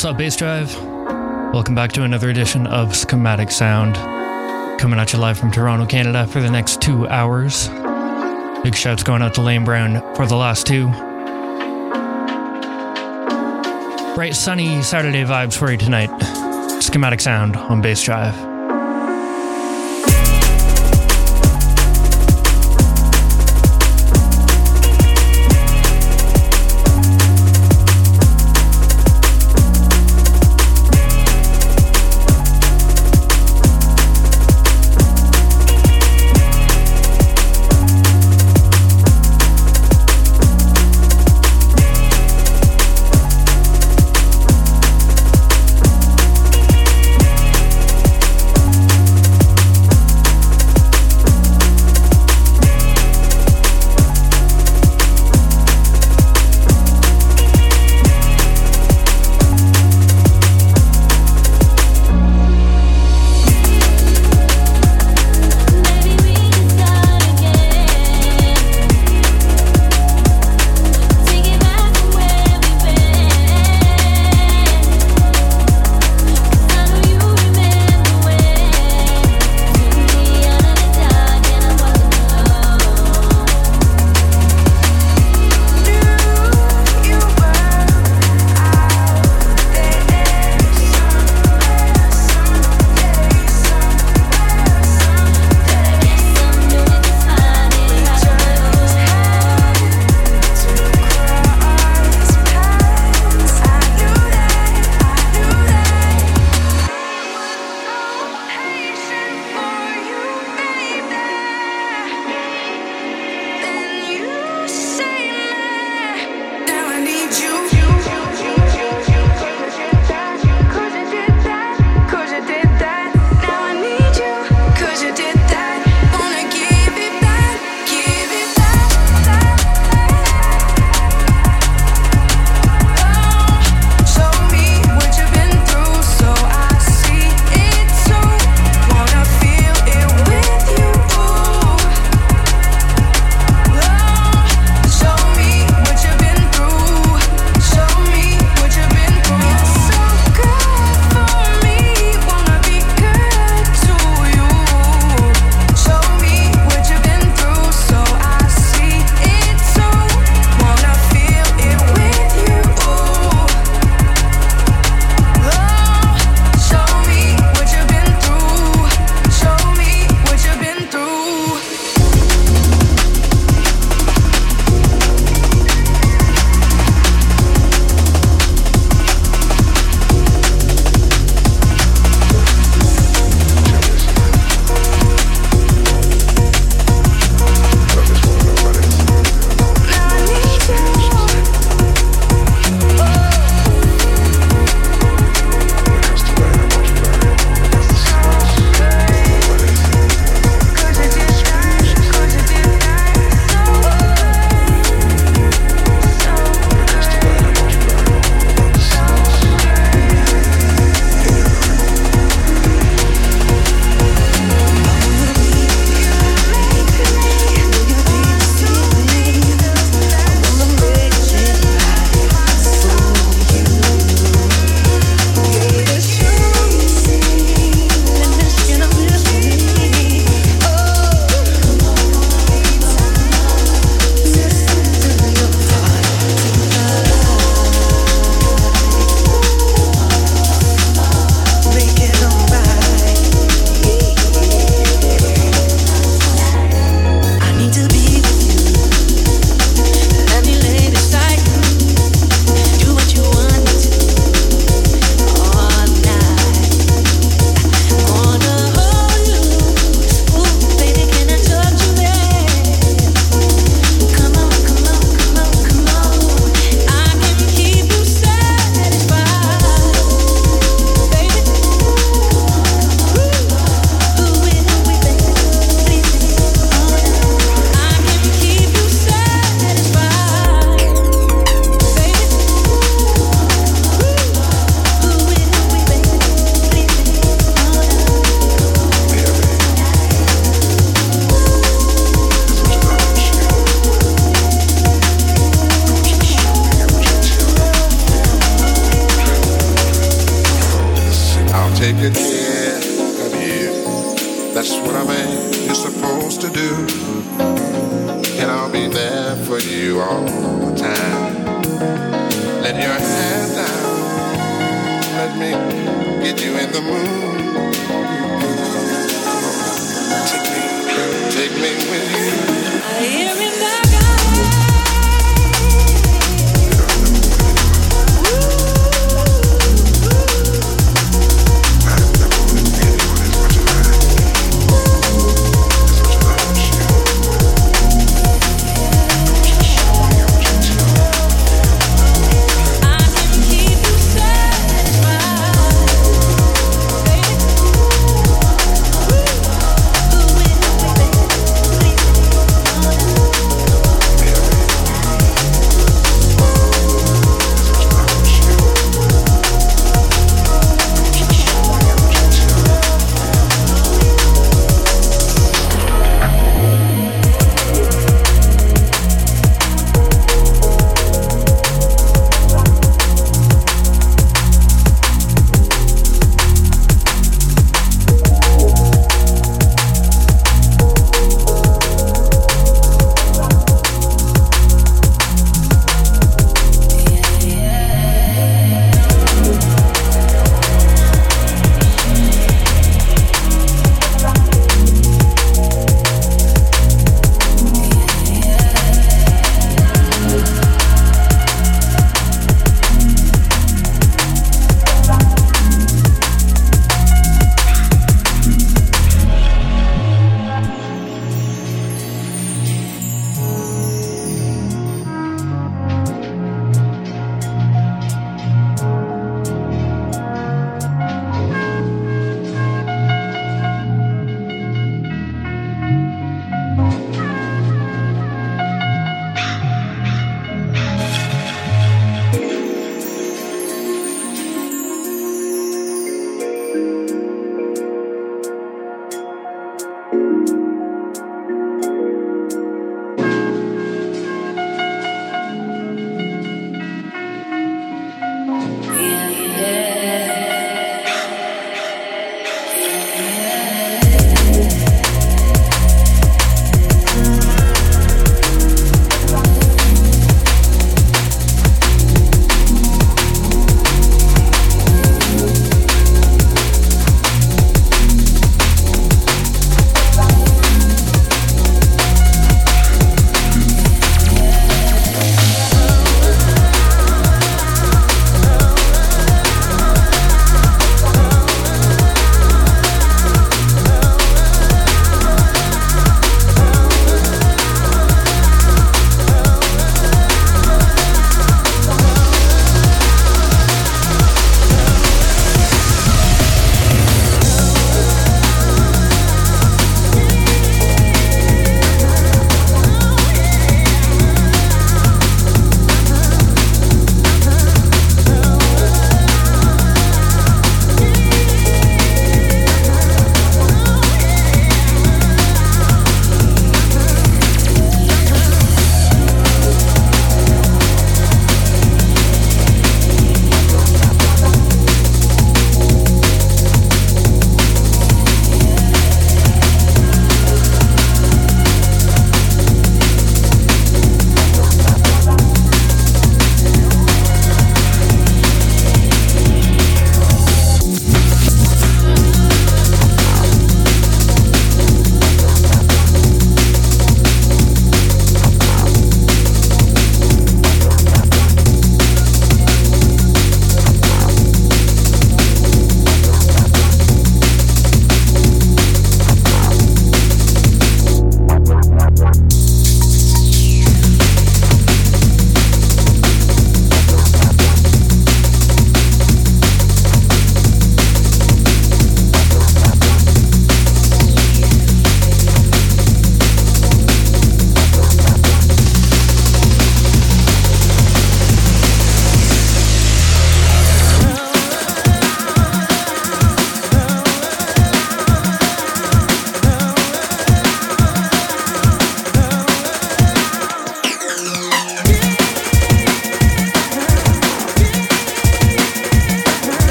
What's up, Bass Drive? Welcome back to another edition of Schematic Sound. Coming at you live from Toronto, Canada for the next two hours. Big shouts going out to Lane Brown for the last two. Bright, sunny Saturday vibes for you tonight. Schematic Sound on Bass Drive.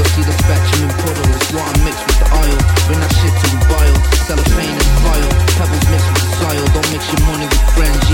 See the and mix with the oil. Bring that shit to the bile. Cellophane and vile Pebbles mixed with the soil. Don't mix your money with friends.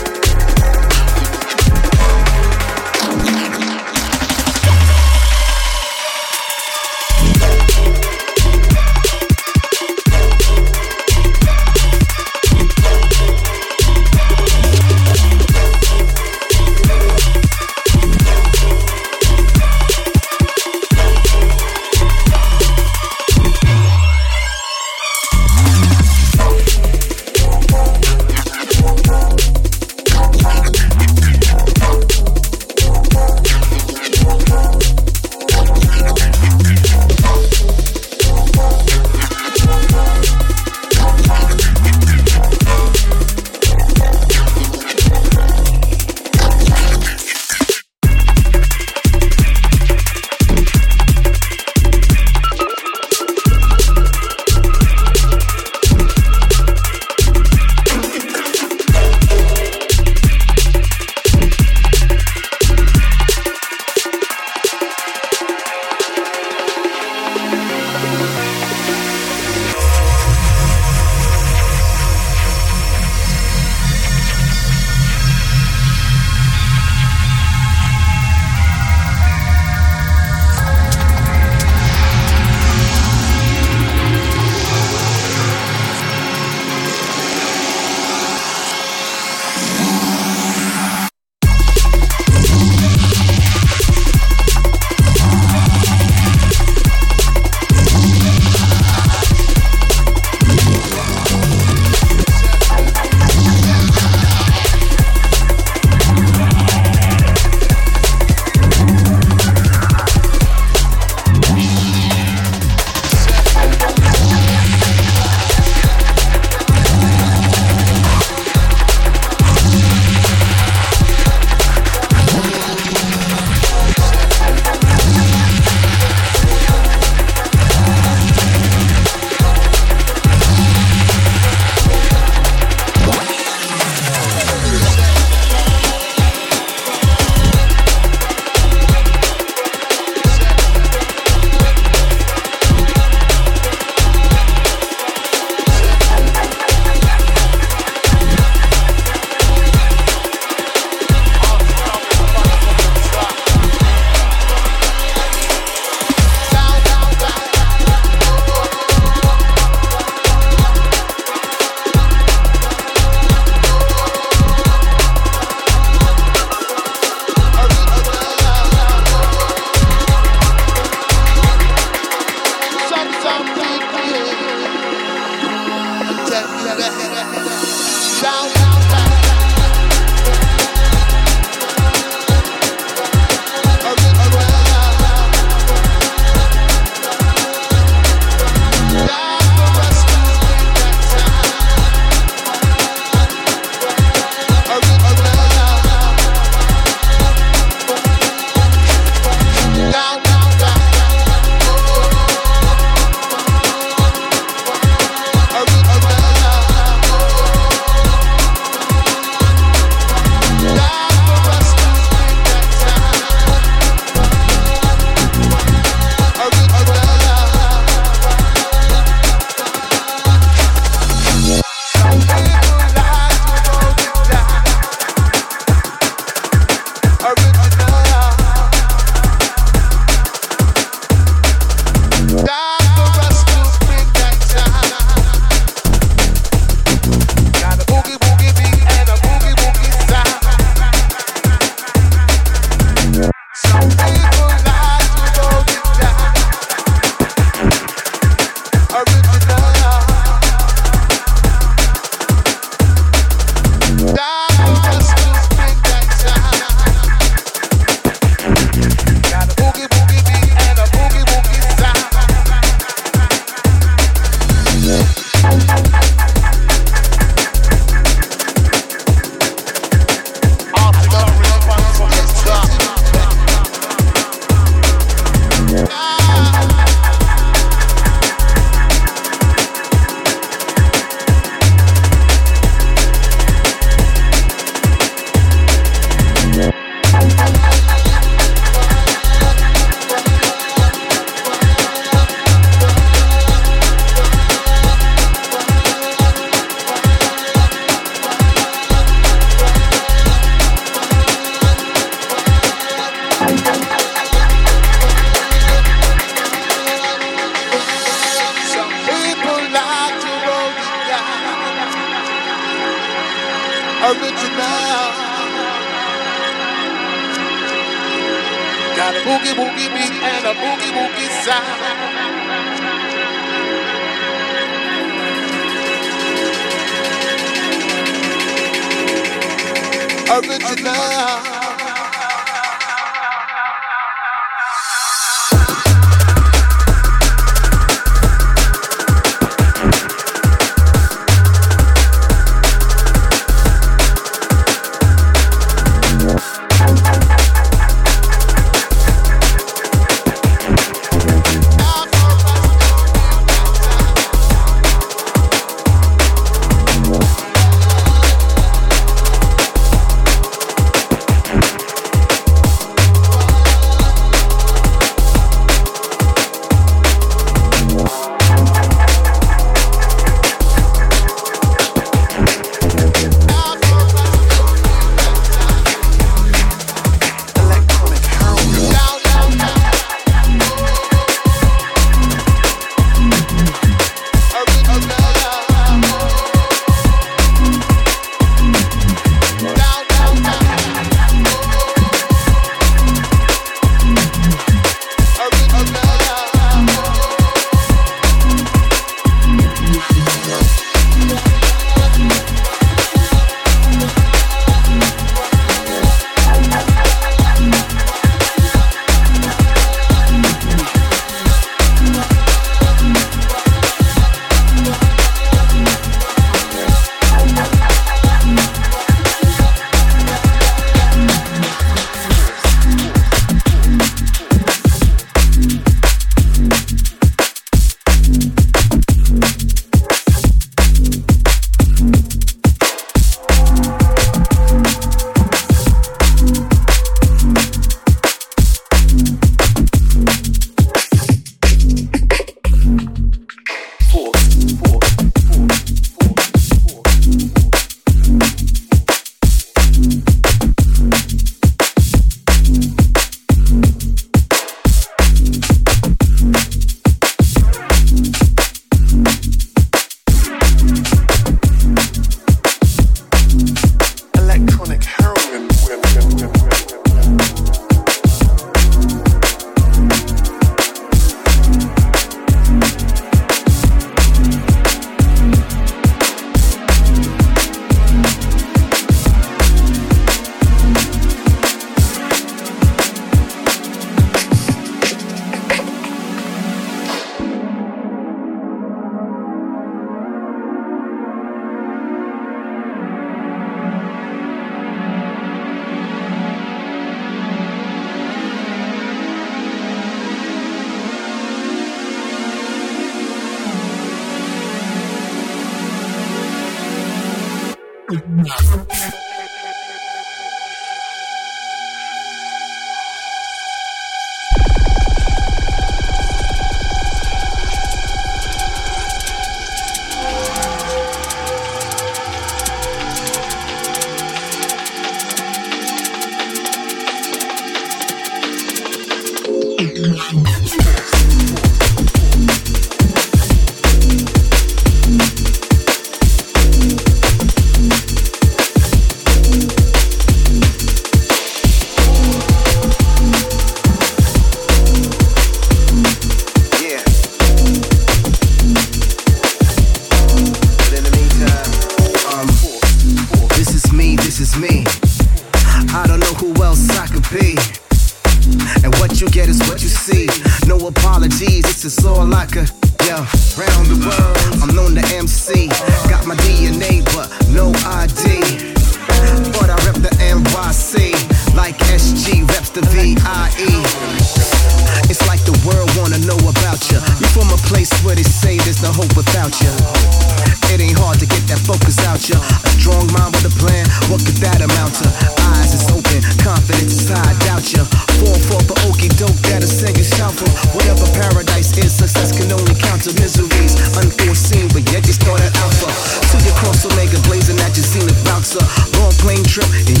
Shout for whatever paradise is. Success can only count to miseries, unforeseen, but yet you started alpha. To your cross omega, blazing at your zenith bouncer. Long plane trip, and you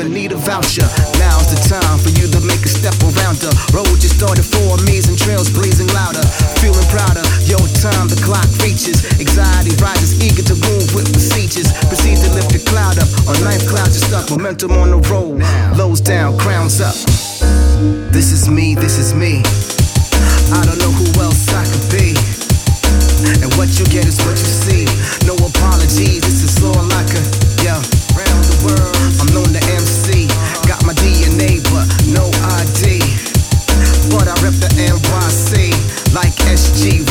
even need a voucher. Now's the time for you to make a step around the road. You started for amazing trails, blazing louder, feeling prouder. Your time, the clock reaches. Anxiety rises, eager to move with procedures. Proceed to lift the cloud up. On life clouds you stuck. Momentum on the road. Lows down, crowns up. This is me, this is me. I don't know who else I could be. And what you get is what you see. No apologies, this is all I could. Yeah, round the world, I'm known to rep the NYC, like SG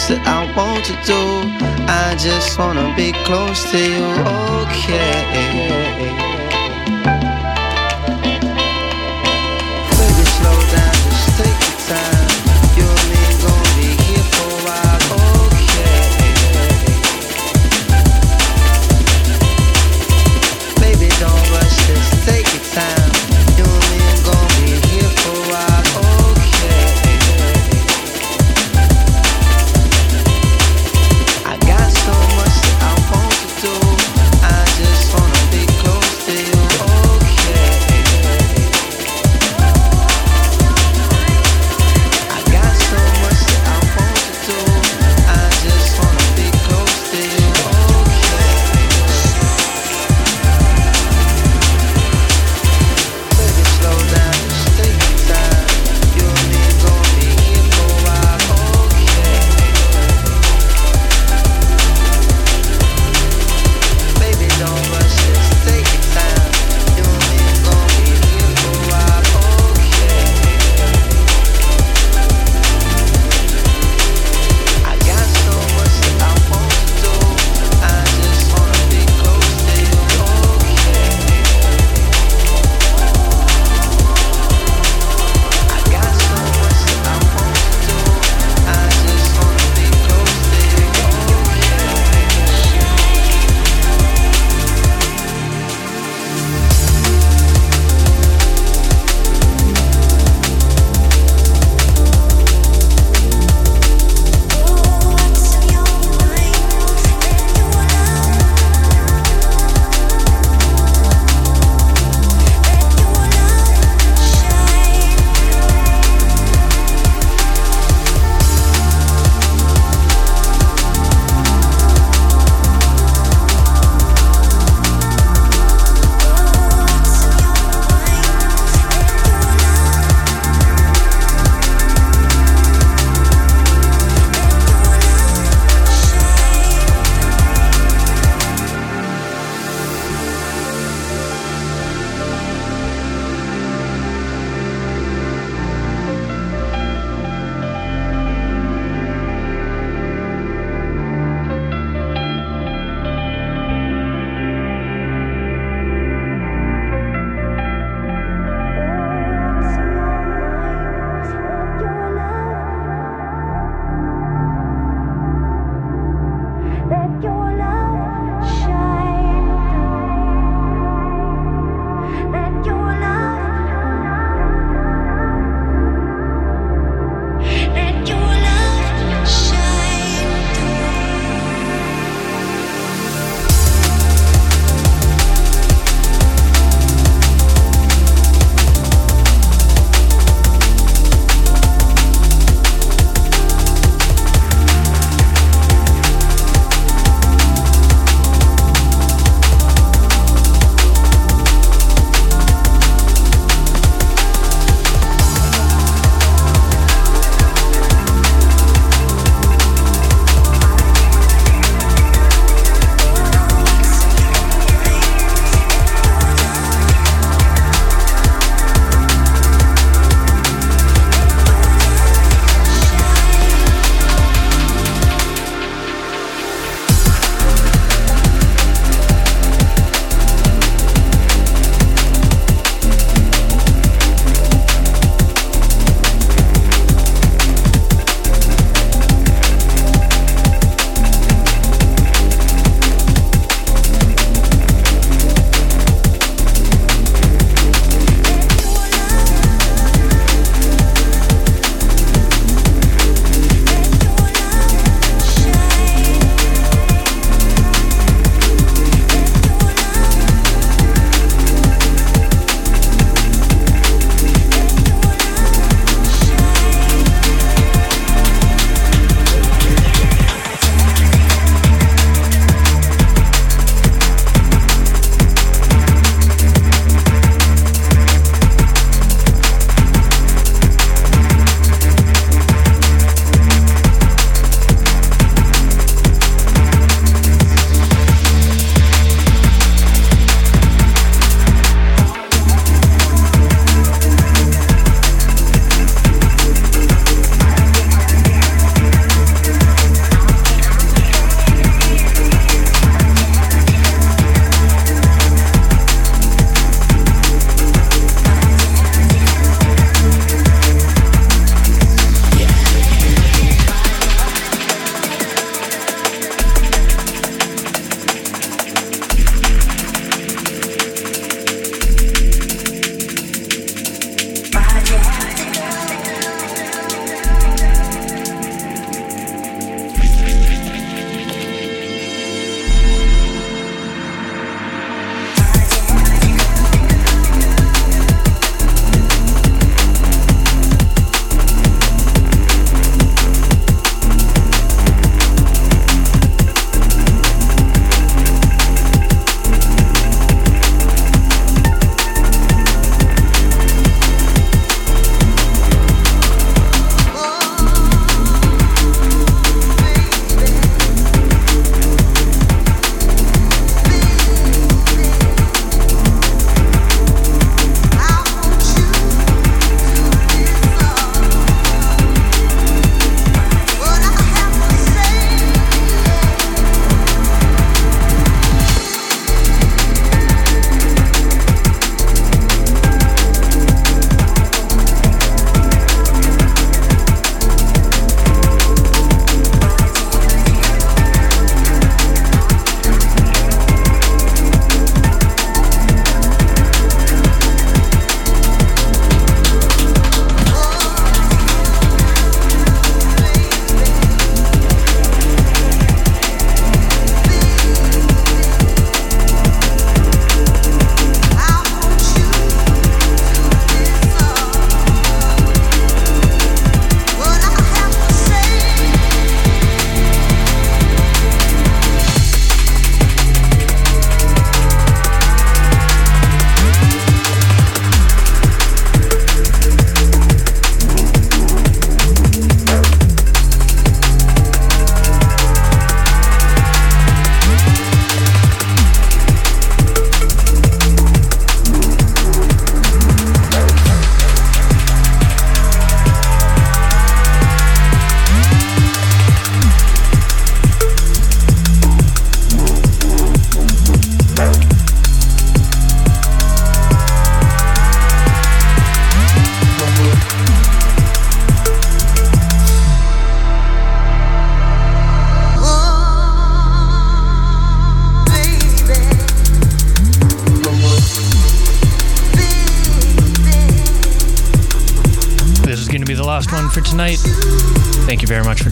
things that I want to do. I just wanna be close to you, okay.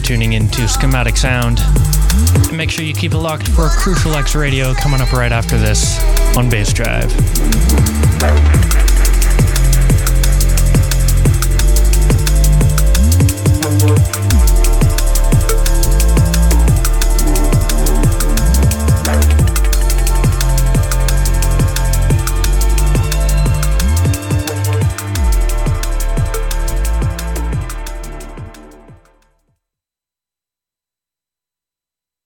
Tuning in to Schematic Sound. And make sure you keep it locked for Crucial X Radio coming up right after this on Bass Drive.